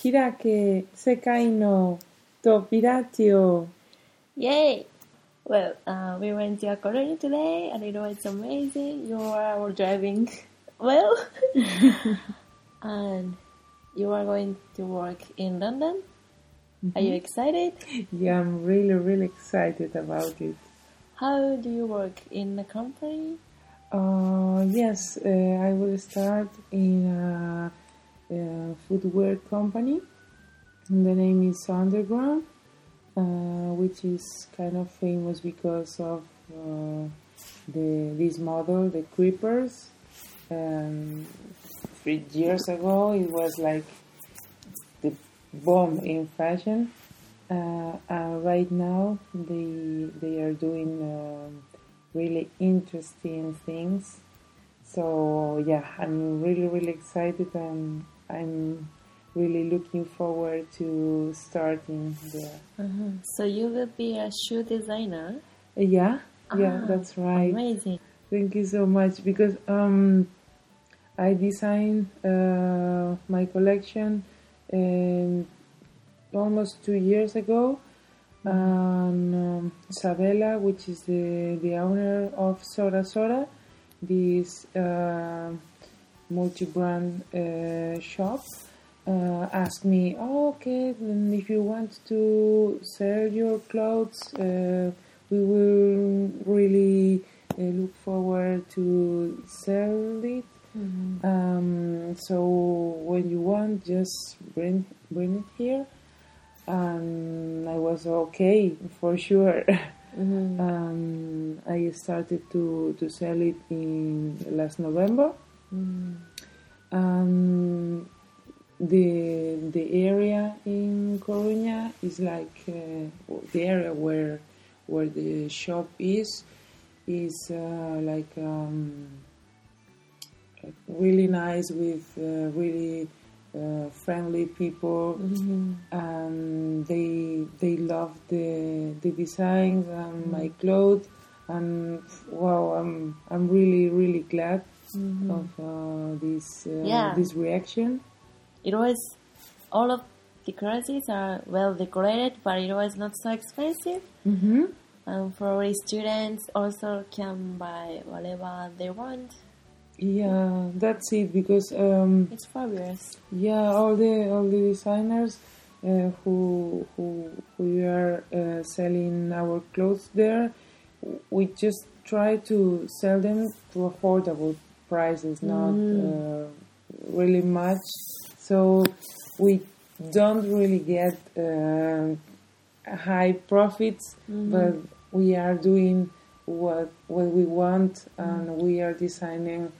Hirake Sekai no Tobiratio. Yay! Well, uh, we went to A Coruña today, and it was amazing. You are driving well, and you are going to work in London. Are you excited? Yeah, I'm really, really excited about it. How do you work in the company? Uh, yes, uh, I will start in a, a footwear company. And the name is Underground, uh, which is kind of famous because of uh, the this model, the Creepers. Um, three years ago, it was like the bomb in fashion. Uh, and right now, they they are doing um, really interesting things. So yeah, I'm really really excited and I'm really looking forward to starting there. Uh-huh. So you will be a shoe designer. Uh, yeah, yeah, Ah, that's right. Amazing. Thank you so much because um, I designed uh, my collection um, almost two years ago. And um, Isabella, which is the, the owner of Sora Sora, this uh, multi-brand uh, shop, uh, asked me, oh, okay, then if you want to sell your clothes, uh, we will really uh, look forward to sell it. Um, so when you want, just bring bring it here. And I was okay for sure. um, I started to, to sell it in last November. Um, the the area in Coruña is like uh, the area where where the shop is is uh, like um, really nice with uh, really uh, friendly people. And they they love the the designs and my clothes. And wow I'm I'm really really glad of uh, this uh, Yeah. this reaction It was all of the classes are well decorated, but it was not so expensive. mm-hmm. And for students also can buy whatever they want. yeah that's it because um, It's fabulous. Yeah, all the all the designers uh, who who who are uh, selling our clothes there, we just try to sell them to affordable prices, not uh, really much. So we don't really get uh, high profits, but we are doing what what we want, and we are designing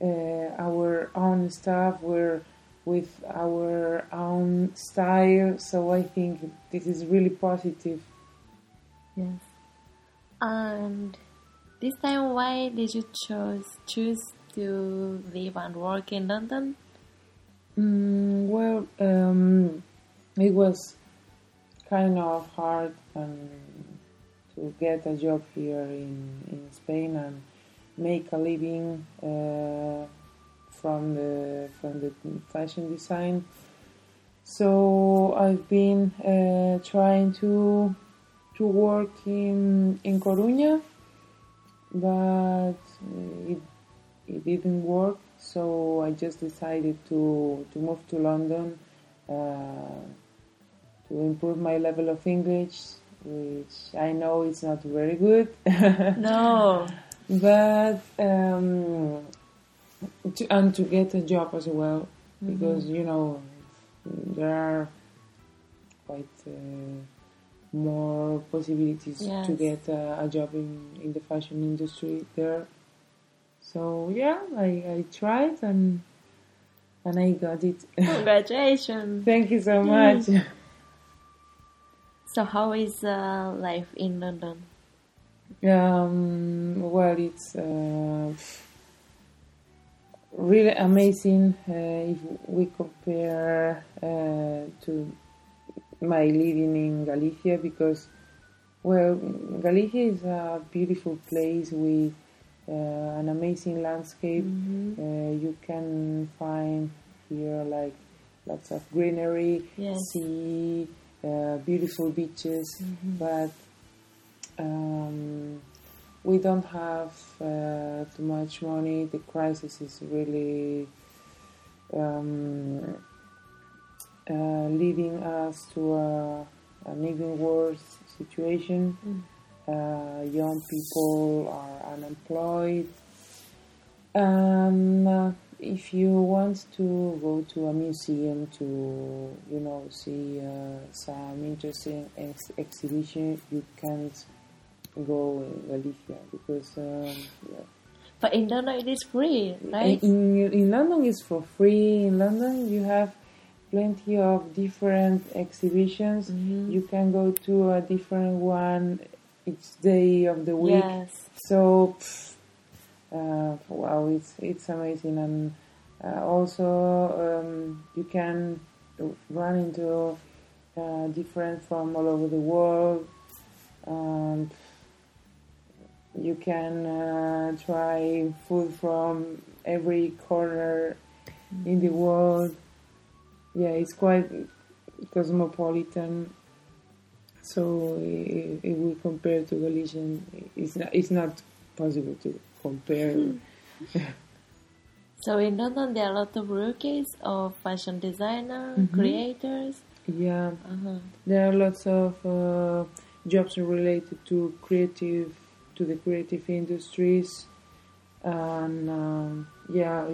uh, our own stuff. We're with our own style, so I think this is really positive. Yes. And this time, why did you choose choose to live and work in London? Mm, well, um, it was kind of hard um, to get a job here in, in Spain and make a living uh, from the from the fashion design. So I've been uh, trying to to work in in Coruña, but uh, it it didn't work. So I just decided to to move to London uh, to improve my level of English, which I know is not very good. No. but um, to, and to get a job as well because you know there are quite uh, more possibilities to get a, a job in, in the fashion industry there. So yeah, I, I tried and and I got it. Congratulations. Thank you so much. So how is uh, life in London? Um, well, it's uh, really amazing uh, if we compare uh, to my living in Galicia because, well, Galicia is a beautiful place with an amazing landscape. Uh, you can find here like lots of greenery, Yes. sea, uh, beautiful beaches, Mm-hmm. but um, we don't have uh, too much money. The crisis is really um, uh, leading us to a, an even worse situation. Mm. Uh, young people are unemployed. And uh, if you want to go to a museum to, you know, see uh, some interesting ex- exhibition, you can't go in Galicia because um, yeah. But in London it is free, right? in, in London it's for free. In London you have plenty of different exhibitions. Mhm. You can go to a different one each day of the week. Yes. So, pff, uh, wow, it's it's amazing, and uh, also um, you can run into uh, different from all over the world. And you can uh, try food from every corner in the world. Yeah, it's quite cosmopolitan. So if, if we compare to Galician, it's not it's not possible to compare. So in London there are a lot of rookies of fashion designer, Mhm. creators. Yeah, Uh-huh. there are lots of uh, jobs related to creative to the creative industries, and um, yeah,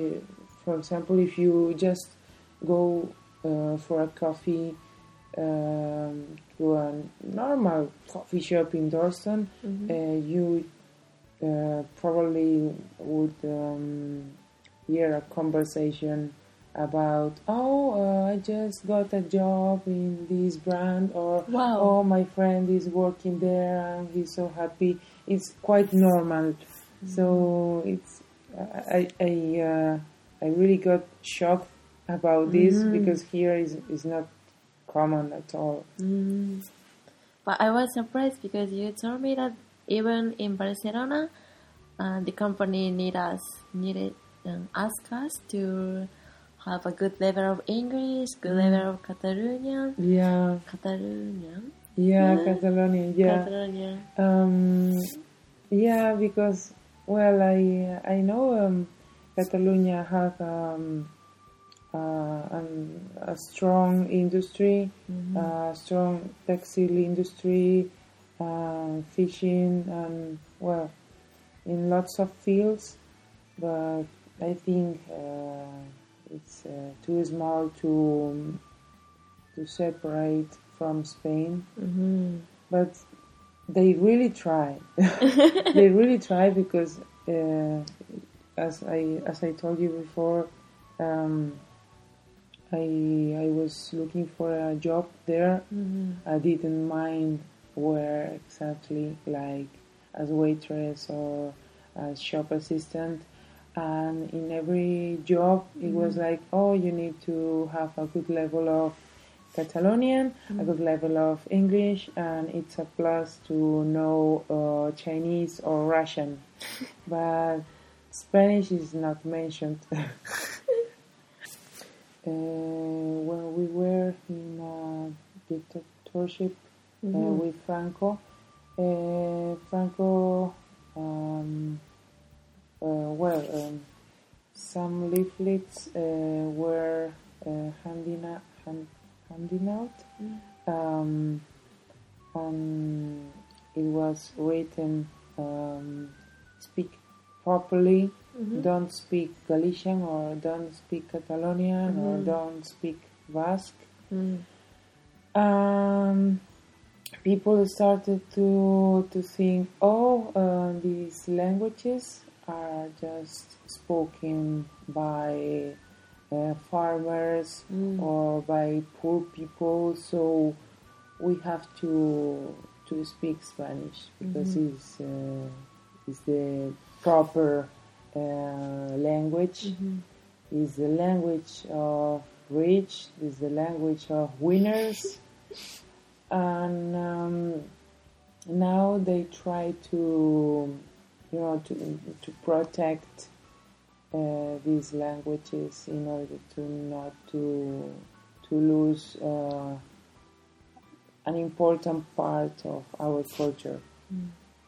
for example, if you just go uh, for a coffee um, to a normal coffee shop in Dorset, Mhm. uh, you uh, probably would um, hear a conversation about, oh, uh, I just got a job in this brand, or Wow. oh, my friend is working there and he's so happy. It's quite normal. So it's I I uh, I really got shocked about this Mhm. because here is is not common at all. Mm. But I was surprised because you told me that even in Barcelona, uh, the company need us needed um, ask us to have a good level of English, good level of Catalonian, Yeah, Catalonian, yeah, Yeah. Catalonia, yeah. Catalonian. Um, yeah, because well, I I know um, Catalonia has um, uh, a strong industry, Mhm. a strong textile industry, uh, fishing, and well, in lots of fields. But I think uh, it's uh, too small to to separate from Spain Mhm. but they really try. they really try because, uh, as I as I told you before, um, I I was looking for a job there. Mhm. I didn't mind where exactly, like as waitress or as shop assistant. And in every job, it was like, oh, you need to have a good level of Catalonian, a good level of English, and it's a plus to know uh, Chinese or Russian. but Spanish is not mentioned. uh, when we were in a dictatorship uh, Mhm. with Franco, uh, Franco, um, uh, well, um, some leaflets uh, were uh, handing out, hand, handing out, um, and it was written, um, speak properly, Mhm. don't speak Galician or don't speak Catalonian or Mhm. don't speak Basque. Mm. Um, people started to to think, oh, uh, these languages are just spoken by uh, farmers Mm. or by poor people, so we have to to speak Spanish because it's uh, it's the proper uh, language Mhm. is the language of rich, is the language of winners, and um, now they try to, you know, to to protect uh, these languages in order to not to to lose uh, an important part of our culture.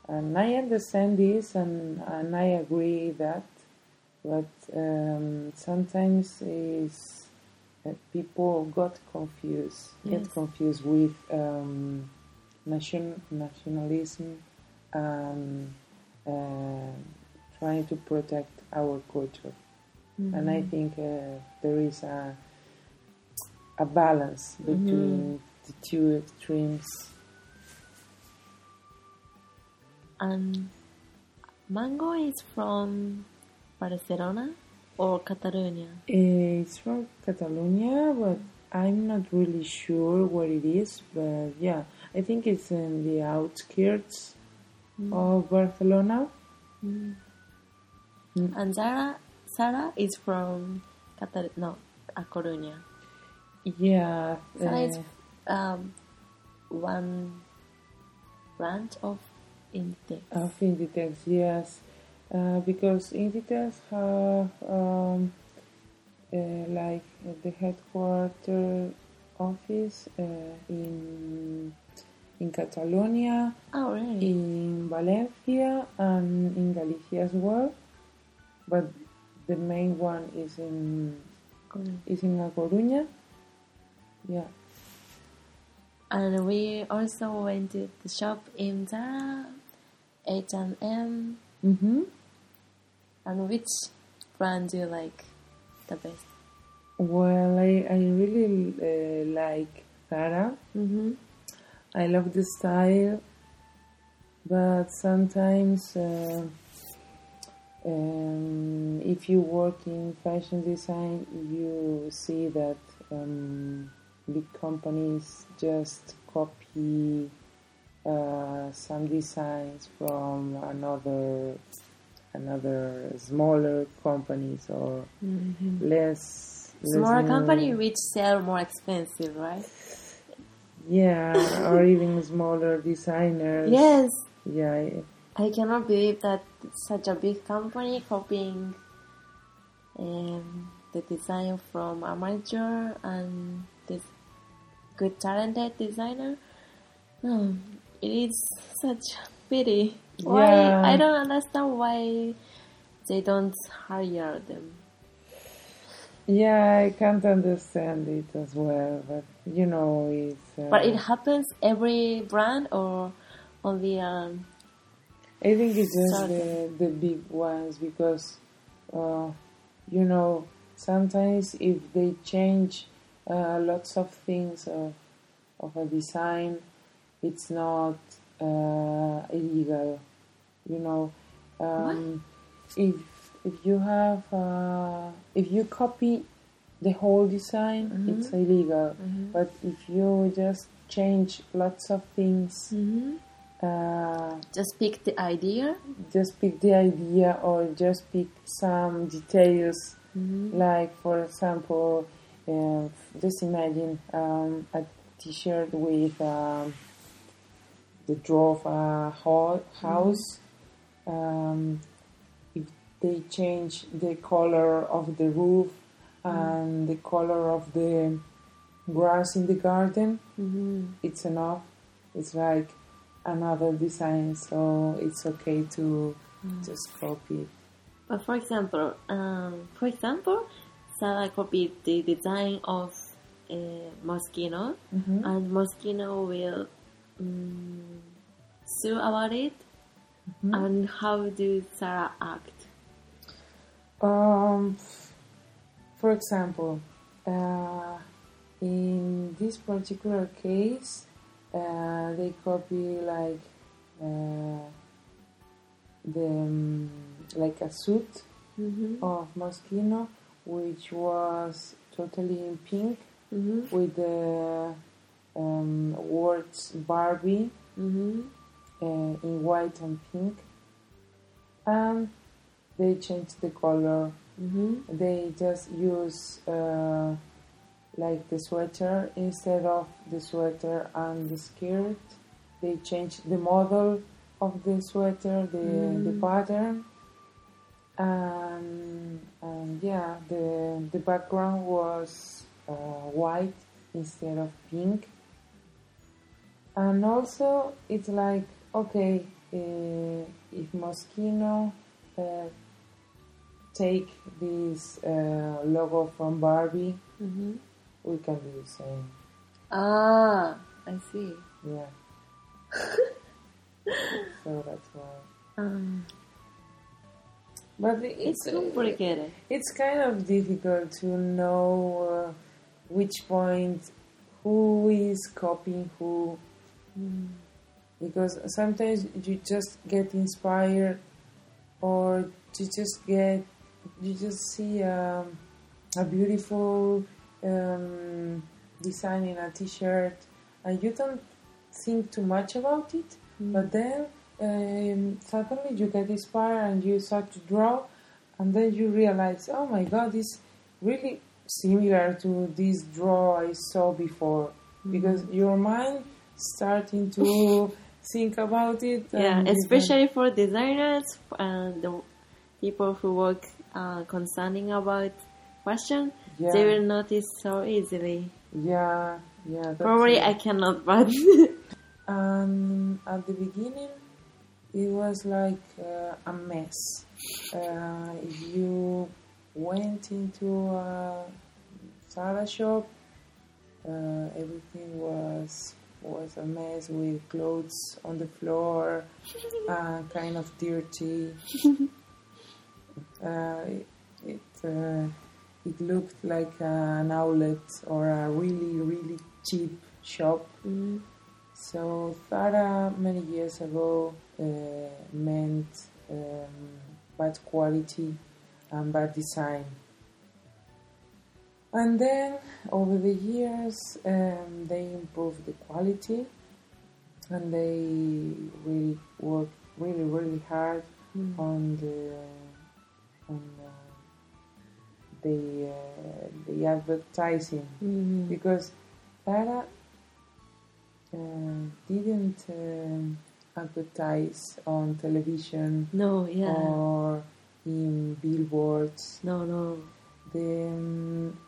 And I understand this, and, and I agree that, but um, sometimes is that people got confused, Yes. get confused with um, nation, nationalism and uh, trying to protect our culture. And I think uh, there is a a balance between the two extremes. And mango is from Barcelona or Catalonia? It's from Catalonia, but I'm not really sure what it is. But yeah, I think it's in the outskirts of Barcelona. And Zara, Sarah is from Catal no, A Coruña. Yeah, Zara is uh, um, one branch of Inditex. of Inditex, yes, uh, because Inditex have um, uh, like the headquarter office uh, in in Catalonia, oh, really? in Valencia, and in Galicia as well. But the main one is in Coruña. is in A Coruña. Yeah. And we also went to the shop in Zara, H&M, Mm-hmm. and which brand do you like the best? Well, I I really uh, like Zara. Mm-hmm. I love the style, but sometimes uh, um, if you work in fashion design, you see that um, big companies just copy uh, some designs from another another smaller companies or less Smaller less company which sell more expensive, right? yeah or even smaller designers. Yes, yeah I- I cannot believe that such a big company copying um, the design from amateur and this good talented designer. No, it is such pity. Why Yeah. I don't understand why they don't hire them. Yeah, I can't understand it as well, but you know, it's. Uh, But it happens every brand or only um, I think it's just Sorry. the, the big ones because, uh, you know, sometimes if they change uh, lots of things of, of a design, it's not uh, illegal. You know, um, if if you have uh, if you copy the whole design, it's illegal. But if you just change lots of things. Uh, just pick the idea. just pick the idea or just pick some details like for example uh, just imagine um, a t-shirt with um, the draw of a ho- house um, if they change the color of the roof and the color of the grass in the garden it's enough. It's like another design so it's okay to just copy. But for example, um, for example, Zara copied the design of uh, Moschino, and Moschino will um, sue about it. And how do Zara act? Um, for example, uh, in this particular case, uh, they copy like uh, the um, like a suit of Moschino, which was totally in pink with the um, words Barbie Mm-hmm. uh, in white and pink, and they changed the color Mm-hmm. they just use uh, like the sweater instead of the sweater and the skirt. They changed the model of the sweater, the the pattern, and, and yeah, the the background was uh, white instead of pink. And also, it's like okay, uh, if Moschino uh, take this uh, logo from Barbie, hmm we can do the same. Ah, I see. Yeah. so that's why. Um, But it's it's complicated. it's kind of difficult to know uh, which point who is copying who Mm. because sometimes you just get inspired or you just get you just see um, a beautiful um, design in a t-shirt and you don't think too much about it but then um, suddenly you get inspired and you start to draw and then you realize oh my god it's really similar to this draw i saw before. Because your mind starting to think about it Yeah, and you can- especially for designers and the people who work uh, concerning about fashion, Yeah. they will notice so easily. Yeah, yeah. Probably it. I cannot, but Um, at the beginning, it was like uh, a mess. Uh, you went into a Zara shop. Uh, everything was was a mess with clothes on the floor, uh, kind of dirty. uh, it it, uh, it looked like an outlet or a really really cheap shop. Mm, So Zara many years ago uh, meant um, bad quality and bad design. And then over the years um, they improved the quality and they really worked really really hard mm, on the on uh, the uh, the advertising. Mm, because Zara uh, didn't um, advertise on television no, yeah, or in billboards. no, no, The um,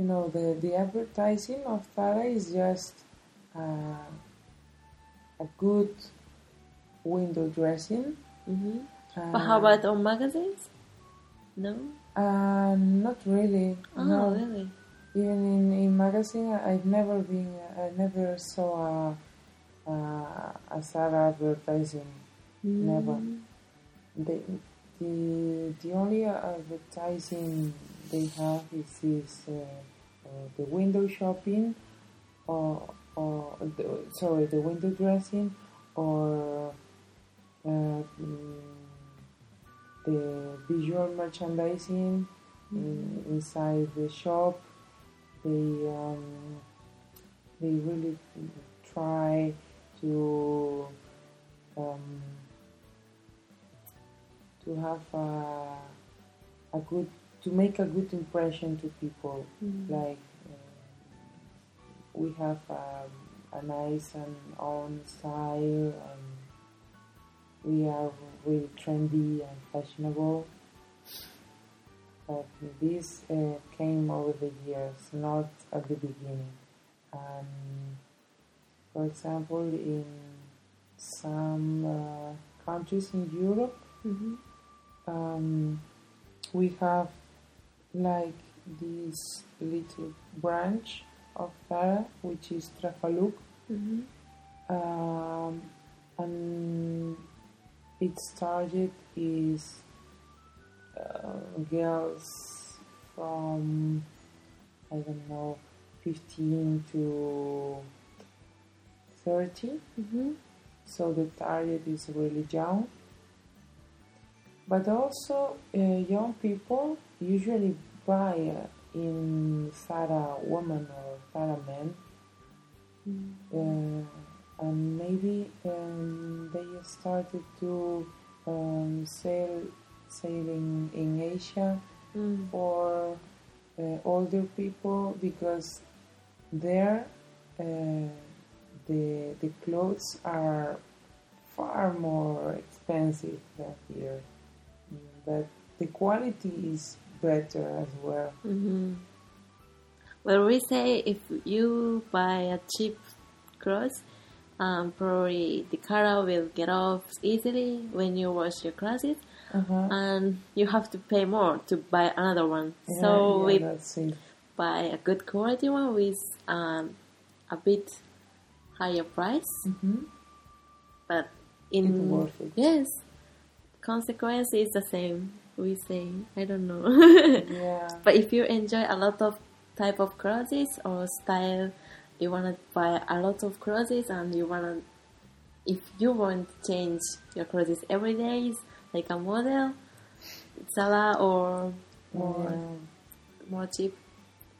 you know the the advertising of Zara is just uh, a good window dressing. hmm Uh, But how about on magazines? No. Uh, not really. Oh, no. really? Even in, in magazine, I've never been, I never saw a, a, a Zara advertising. Never. Mm. The, the, the only advertising they have is this, uh, the window shopping, or, or the, sorry, the window dressing, or uh, the visual merchandising in, inside the shop. They um, they really try to um, to have a, a good to make a good impression to people. Mm. Like uh, we have um, a nice and own style, and we are really trendy and fashionable. But this uh, came over the years, not at the beginning. And for example, in some uh, countries in Europe, Mhm. um, we have like this little branch of Zara, which is Trafaluc, Mhm. um, and its target is uh, girls from I don't know 15 to 30 Mhm. so the target is really young but also uh, young people usually buy uh, in Zara women or Zara men Mm. uh, and maybe um, they started to um, sail sailing in Asia Mm. for uh, older people because there uh, the the clothes are far more expensive than here, but the quality is better as well. Mhm. Well, we say if you buy a cheap clothes, um, probably the color will get off easily when you wash your closet, Uh-huh. and you have to pay more to buy another one. Yeah, so yeah, we buy a good quality one with um, a bit higher price, Mhm. but in It's worth it. yes, consequence is the same. We say I don't know. Yeah. But if you enjoy a lot of type of clothes or style, you wanna buy a lot of clothes and you wanna, if you want to change your clothes every day, like a model, Zara or more Yeah. more cheap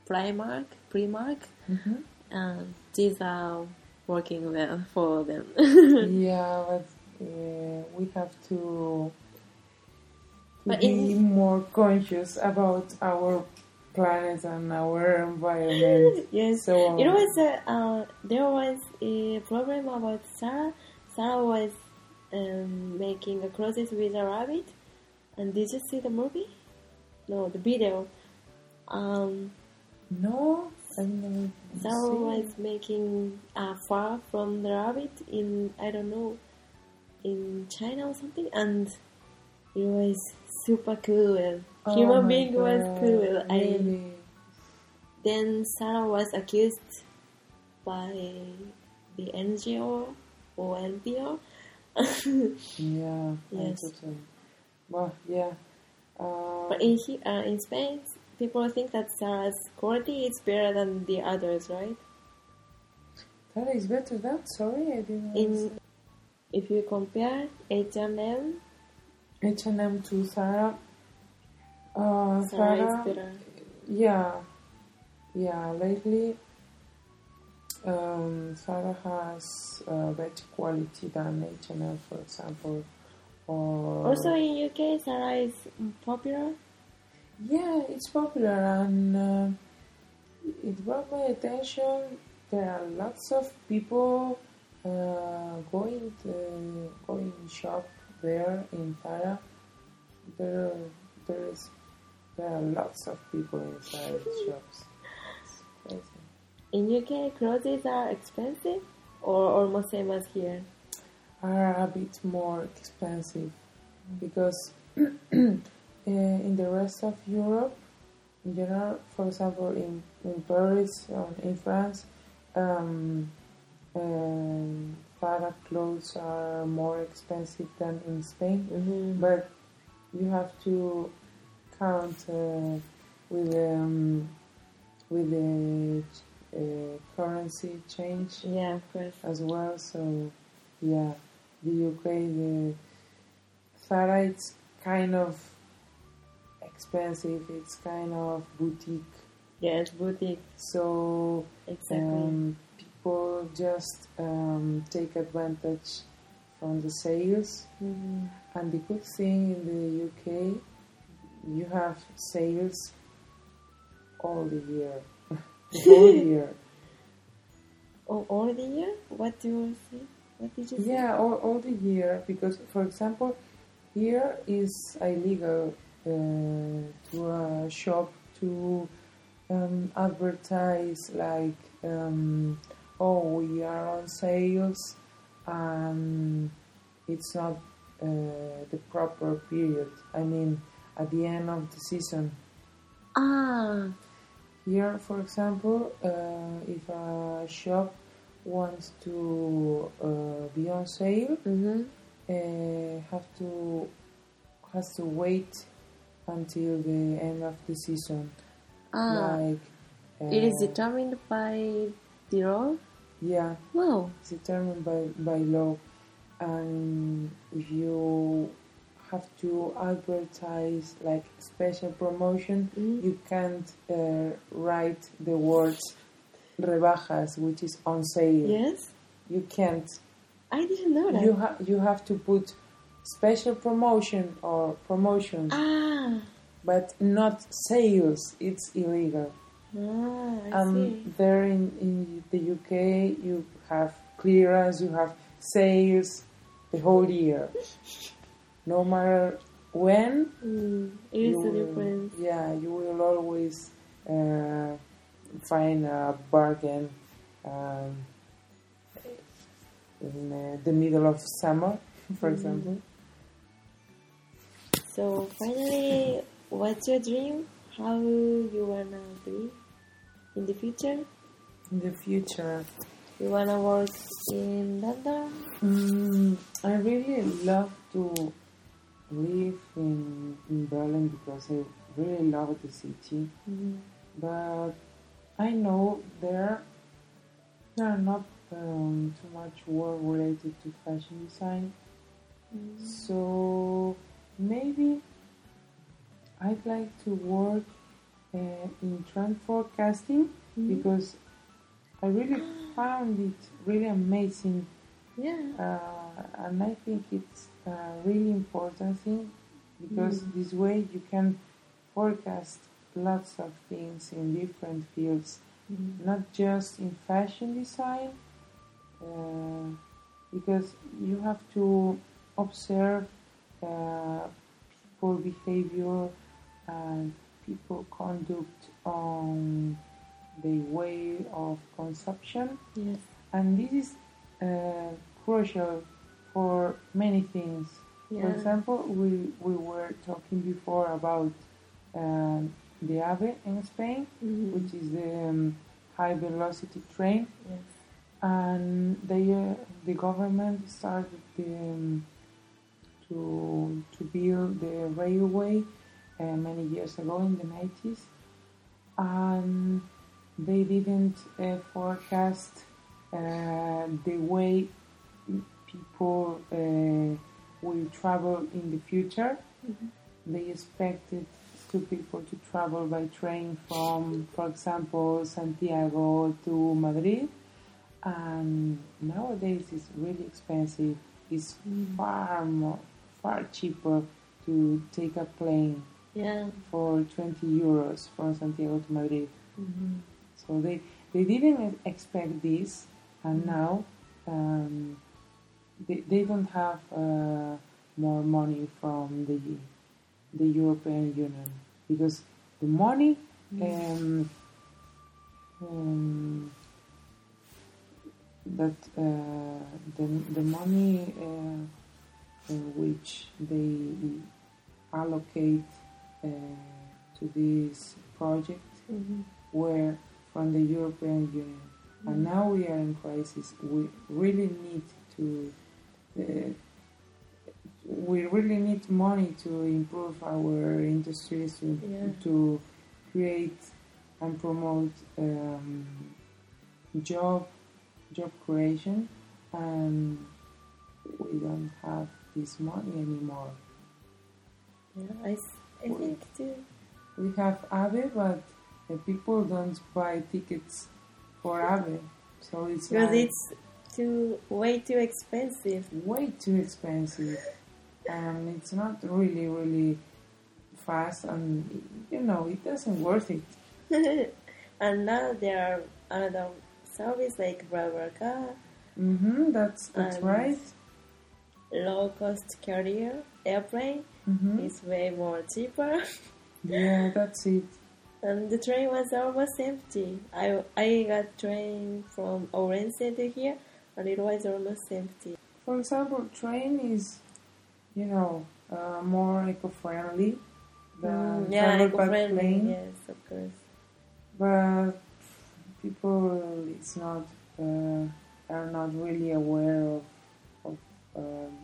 Primark, Primark, Mhm. and these are working well for them. yeah, uh, we have to, to be more conscious about our planet and our environment. yes. So It was a, uh, there was a problem about Zara. Zara was um, making a clothes with a rabbit. And did you see the movie? No, the video. Um, no, I never Zara was making a far from the rabbit in I don't know in China or something, and it was super cool. Oh Human being was God, cool. I Really? Then Zara was accused by the NGO or NPO. Yeah. Yes. Well, yeah. Uh, but in he, uh, in Spain, people think that Zara's quality is better than the others, right? that is better than. Sorry, I didn't. In if you compare H&M, H&M to Zara. Uh, Sarah Zara, is better. yeah, yeah. Lately, um, Zara has uh, better quality than H&M, for example. Or Also in UK, Zara is popular. yeah, it's popular and uh, it brought my attention. There are lots of people going to, going shop there in Zara. There, there is there are lots of people inside the shops. It's crazy. In UK, clothes are expensive or almost same as here. Are a bit more expensive because uh, in the rest of Europe, in general, for example, in, in Paris or in France, um, um, Zara clothes are more expensive than in Spain. Mm-hmm. But you have to count uh, with um, with the uh, currency change Yeah, of course. as well. So yeah, the UK, the Zara, it's kind of expensive. It's kind of boutique. Yes, boutique. So Exactly. um, people just um, take advantage from the sales. Mhm. And the good thing in the UK, you have sales all the year, the whole year. Oh, all the year? What do you say? What did you say? Yeah, all, all the year because, for example, here is illegal uh, to a shop to um, advertise like, um, oh, we are on sales and it's not uh, the proper period. I mean, at the end of the season. Ah, Here, for example, uh, if a shop wants to uh, be on sale, mm-hmm. uh, have to has to wait until the end of the season. ah. Like uh, it is determined by the law. Yeah, Wow. it's determined by by law, and if you have to advertise like special promotion, Mhm. you can't uh, write the words rebajas, which is on sale. Yes, You can't. I didn't know that. You have you have to put special promotion or promotions, ah, but not sales. It's illegal. I Um, there in, in the UK, you have clearance, you have sales the whole year. No matter when, Mm, it is you the will- difference. Yeah, you will always uh, find a bargain um, in uh, the middle of summer, for Mhm. example. So finally, what's your dream? How you wanna be in the future? In the future, You wanna work in London? mm, I really love to live in, in Berlin because I really love the city. Mm-hmm. but I know there there are not um, too much work related to fashion design. So maybe I'd like to work uh, in trend forecasting because I really found it really amazing, Yeah. uh, and I think it's a really important thing because this way you can forecast lots of things in different fields Mhm. not just in fashion design, uh, because you have to observe uh, people behavior and people conduct on the way of consumption, Yes. and this is uh, crucial for many things. For example, we, we were talking before about um, the AVE in Spain, Mhm. which is the um, high velocity train, Yes. and they, uh, the government started the, um, to to build the railway many years ago in the 90s, and they didn't uh, forecast uh, the way people uh, will travel in the future. Mhm. They expected two people to travel by train from, for example, Santiago to Madrid, and nowadays it's really expensive. It's Mm. far more, far cheaper to take a plane Yeah. for 20 euros from Santiago to Madrid. Mhm. So they they didn't expect this, and now um, they they don't have uh, more money from the the European Union because the money um, um, that uh, the the money uh, which they allocate uh, to this project Mhm. were from the European Union. And now we are in crisis. We really need to. Uh, we really need money to improve our industries to, Yeah. to create and promote um, job job creation, and we don't have this money anymore. Yeah. I, I think too. We have AVE, but the people don't buy tickets for AVE, so it's Because like it's too way too expensive. way too expensive, and it's not really really fast, and you know it doesn't worth it. and now there are another service like BlaBlaCar, hmm that's that's right. low cost carrier airplane hmm is way more cheaper. Yeah, that's it. And the train was almost empty. I I got train from Orense to here, and it was almost empty. For example, train is, you know, uh, more eco-friendly than Mm, yeah, eco-friendly. plane. Yes, of course. but people it's not uh, are not really aware of, of um,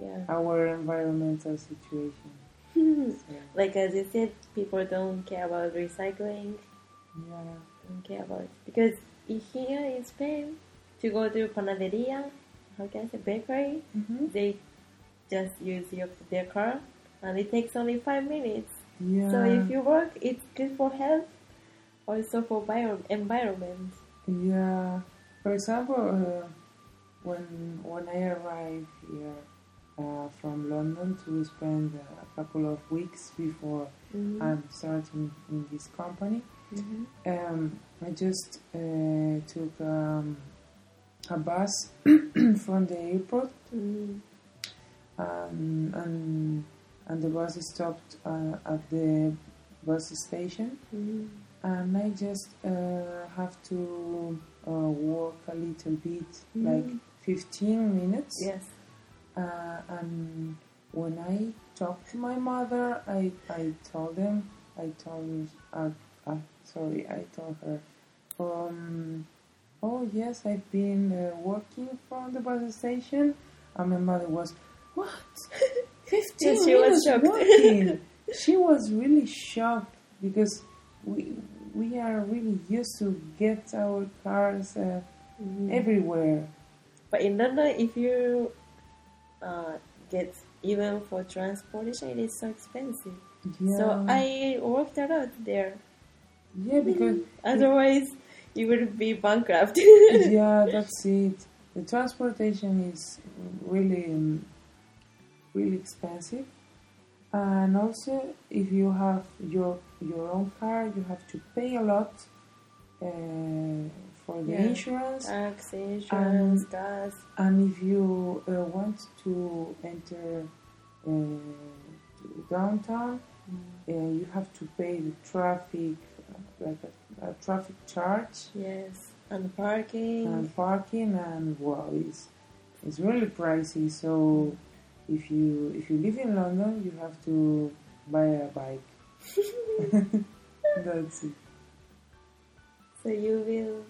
Yeah. our environmental situation. So, like as you said, people don't care about recycling. yeah, Don't care about it. because here in Spain, to go to panaderia, how can I say bakery, hmm they just use your, their car, and it takes only five minutes. yeah, So if you work, it's good for health, also for bio environment. yeah. For example, uh, when when I arrived here uh, from London to spend a couple of weeks before Mhm. I'm starting in this company. Mhm. Um, I just uh, took um, a bus from the airport, Mhm. um, and and the bus stopped uh, at the bus station, Mhm. and I just uh, have to uh, work a little bit, like 15 minutes. Yes. Uh, and when I talked to my mother, I, I told them, I told, uh, uh, sorry, I told her, um, oh yes, I've been uh, working from the bus station. And my mother was, what? 15 Yes, she was shocked. working? she was really shocked because we, we are really used to get our cars uh, Mm-hmm. everywhere. But in London, if you uh, get even for transportation, it is so expensive. Yeah. So I worked a lot there. yeah, because Otherwise, you would be bankrupt. yeah, that's it. The transportation is really, um, really expensive, and also if you have your your own car, you have to pay a lot uh, for the Yeah. insurance. Tax, insurance, Um, gas. And if you uh, want to enter uh, to downtown, uh, you have to pay the traffic, like a, a traffic charge. Yes. And parking. and parking and wow it's it's really pricey so if you if you live in london you have to buy a bike that's it So you will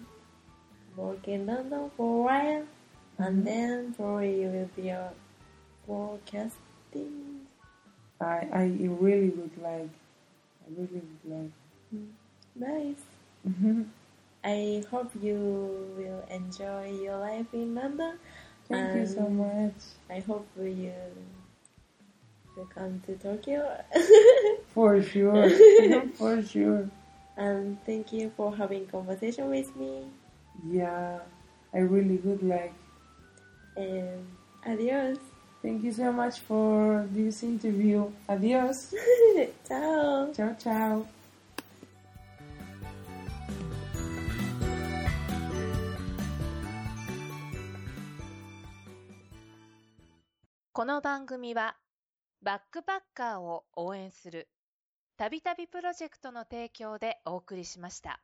work in London for a while, and then probably you will be a forecasting. i i really would like i really would like mm, Nice. Mm-hmm. I hope you will enjoy your life in London. thank you so much I hope you will come to Tokyo. for sure for sure and thank you for having conversation with me. Yeah i really would like And adios. thank you so much for this interview adios Ciao. ciao ciao この番組はバックパッカーを応援するたびたびプロジェクトの提供でお送りしました。